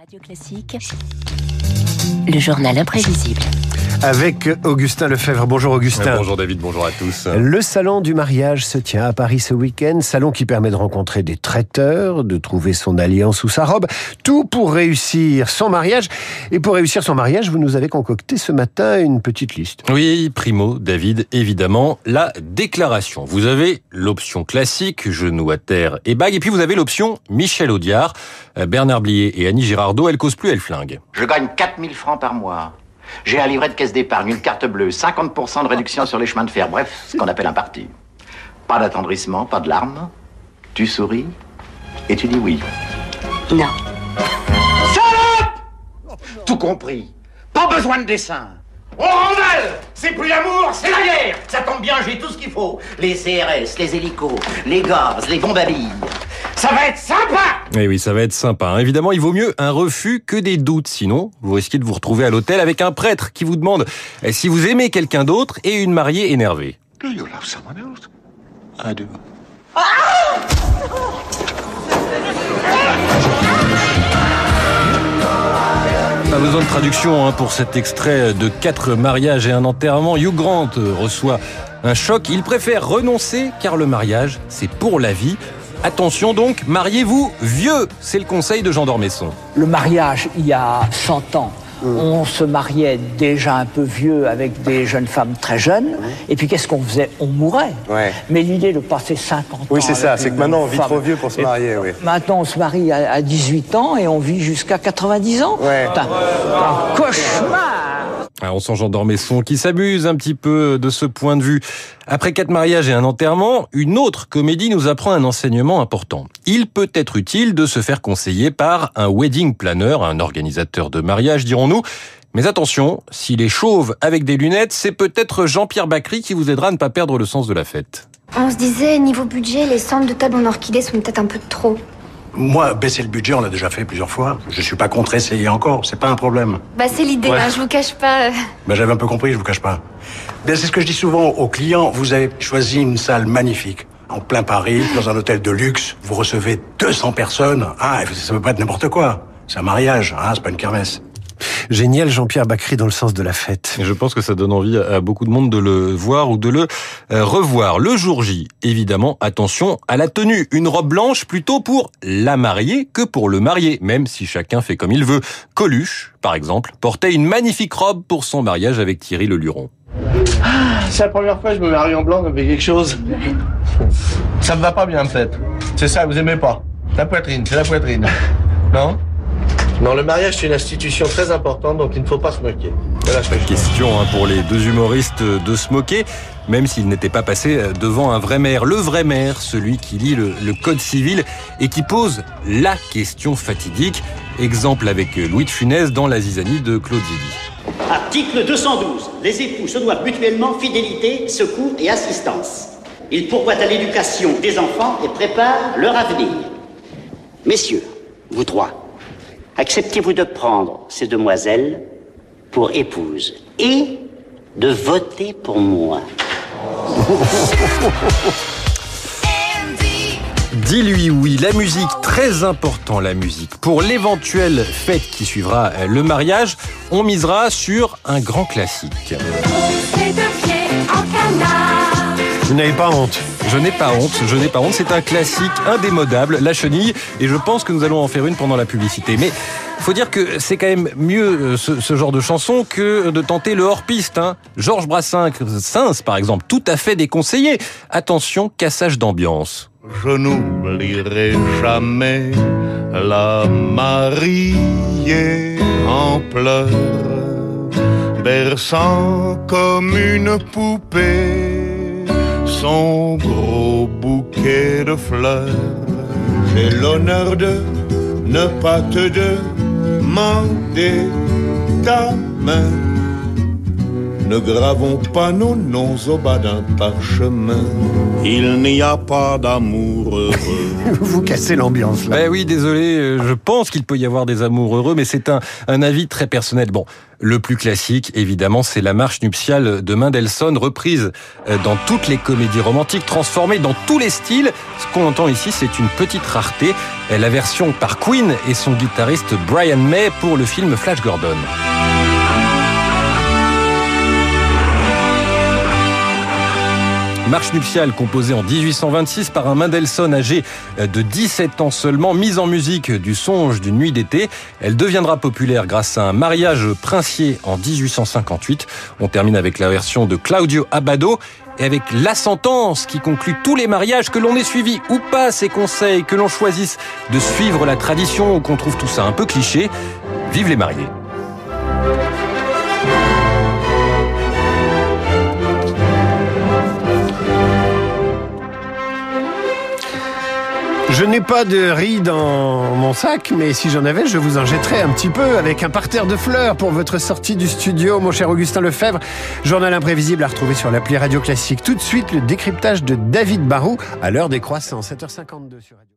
Radio Classique, le journal imprévisible. Avec Augustin Lefebvre. Bonjour Augustin. Bonjour David, bonjour à tous. Le salon du mariage se tient à Paris ce week-end. Salon qui permet de rencontrer des traiteurs, de trouver son alliance ou sa robe. Tout pour réussir son mariage. Et pour réussir son mariage, vous nous avez concocté ce matin une petite liste. Oui, primo, David, évidemment, la déclaration. Vous avez l'option classique, genou à terre et bague. Et puis vous avez l'option Michel Audiard. Bernard Blier et Annie Girardot, elle cause plus, elle flingue. Je gagne 4000 francs par mois. J'ai un livret de caisse d'épargne, une carte bleue, 50% de réduction sur les chemins de fer. Bref, ce qu'on appelle un parti. Pas d'attendrissement, pas de larmes. Tu souris et tu dis oui. Non. Salope Tout compris. Pas besoin de dessin. On randale C'est plus l'amour, c'est la guerre Ça tombe bien, j'ai tout ce qu'il faut. Les CRS, les hélicos, les gaz, les bombes à billes. Ça va être sympa Eh oui, ça va être sympa. hein. Évidemment, il vaut mieux un refus que des doutes. Sinon, vous risquez de vous retrouver à l'hôtel avec un prêtre qui vous demande eh, si vous aimez quelqu'un d'autre et une mariée énervée. Do you love someone else? I do. Pas besoin de traduction hein, pour cet extrait de quatre mariages et un enterrement. Hugh Grant euh, reçoit un choc. Il préfère renoncer car le mariage, c'est pour la vie. Attention donc, mariez-vous vieux, c'est le conseil de Jean d'Ormesson. Le mariage, il y a 100 ans, on se mariait déjà un peu vieux avec des jeunes femmes très jeunes. Et puis qu'est-ce qu'on faisait? On mourait. Ouais. Mais l'idée de passer 50 ans. Oui, c'est ça. C'est que maintenant, on vit femme- trop vieux pour se marier, oui. Maintenant, on se marie à, à 18 ans et on vit jusqu'à 90 ans. Ouais. C'est un, un cauchemar. Ah, on d'Ormesson qui s'amuse un petit peu de ce point de vue. Après quatre mariages et un enterrement, une autre comédie nous apprend un enseignement important. Il peut être utile de se faire conseiller par un wedding planner, un organisateur de mariage, dirons-nous. Mais attention, s'il est chauve avec des lunettes, c'est peut-être Jean-Pierre Bacry qui vous aidera à ne pas perdre le sens de la fête. On se disait, niveau budget, les centres de table en orchidée sont peut-être un peu trop. Moi, baisser le budget, on l'a déjà fait plusieurs fois. Je suis pas contre essayer encore, c'est pas un problème. Bah, c'est l'idée, hein, je vous cache pas. euh, Ben, j'avais un peu compris, je vous cache pas. Ben, c'est ce que je dis souvent aux clients. Vous avez choisi une salle magnifique. En plein Paris, dans un hôtel de luxe. Vous recevez 200 personnes. Ah, ça peut pas être n'importe quoi. C'est un mariage, hein, c'est pas une kermesse. Génial Jean-Pierre Bacry dans le sens de la fête. Et je pense que ça donne envie à beaucoup de monde de le voir ou de le euh, revoir. Le jour J, évidemment, attention à la tenue. Une robe blanche plutôt pour la mariée que pour le marié, même si chacun fait comme il veut. Coluche, par exemple, portait une magnifique robe pour son mariage avec Thierry Le Luron. C'est la première fois que je me marie en blanc, fait quelque chose. Ça me va pas bien, peut-être. C'est ça, vous aimez pas. La poitrine, c'est la poitrine. Non? Non, le mariage, c'est une institution très importante, donc il ne faut pas se moquer. Voilà ce que. Question hein, pour les deux humoristes de se moquer, même s'ils n'étaient pas passés euh, devant un vrai maire. Le vrai maire, celui qui lit le, le code civil et qui pose la question fatidique. Exemple avec euh, Louis de Funès dans La zizanie de Claude Zidi. Article 212. Les époux se doivent mutuellement fidélité, secours et assistance. Ils pourvoient à l'éducation des enfants et préparent leur avenir. Messieurs, vous trois, acceptez-vous de prendre ces demoiselles pour épouses et de voter pour moi? Dis-lui oui, la musique, très important la musique. Pour l'éventuelle fête qui suivra euh, le mariage, on misera sur un grand classique. Vous n'avez pas honte. Je n'ai pas honte, je n'ai pas honte, c'est un classique indémodable, La Chenille, et je pense que nous allons en faire une pendant la publicité. Mais faut dire que c'est quand même mieux euh, ce, genre de chanson que de tenter le hors-piste. Hein. Georges Brassens, par exemple, tout à fait déconseillé. Attention, cassage d'ambiance. Je n'oublierai jamais la mariée en pleurs, berçant comme une poupée son gros bouquet de fleurs. J'ai l'honneur de ne pas te demander ta main, ne gravons pas nos noms au bas d'un parchemin. Il n'y a pas d'amour heureux. Vous cassez l'ambiance là. Ben oui, désolé, euh, je pense qu'il peut y avoir des amours heureux, mais c'est un, un avis très personnel. Bon, le plus classique, évidemment, c'est la marche nuptiale de Mendelssohn, reprise euh, dans toutes les comédies romantiques, transformée dans tous les styles. Ce qu'on entend ici, c'est une petite rareté, euh, la version par Queen et son guitariste Brian May pour le film Flash Gordon. Marche nuptiale composée en 1826 par un Mendelssohn âgé de 17 ans seulement, mise en musique du songe d'une nuit d'été. Elle deviendra populaire grâce à un mariage princier en 1858. On termine avec la version de Claudio Abbado et avec la sentence qui conclut tous les mariages, que l'on ait suivi ou pas ces conseils, que l'on choisisse de suivre la tradition ou qu'on trouve tout ça un peu cliché. Vive les mariés Je n'ai pas de riz dans mon sac, mais si j'en avais, je vous en jetterais un petit peu avec un parterre de fleurs pour votre sortie du studio, mon cher Augustin Lefebvre. Journal imprévisible à retrouver sur l'appli Radio Classique. Tout de suite, le décryptage de David Barou à l'heure des croissants, 7h52 sur Radio.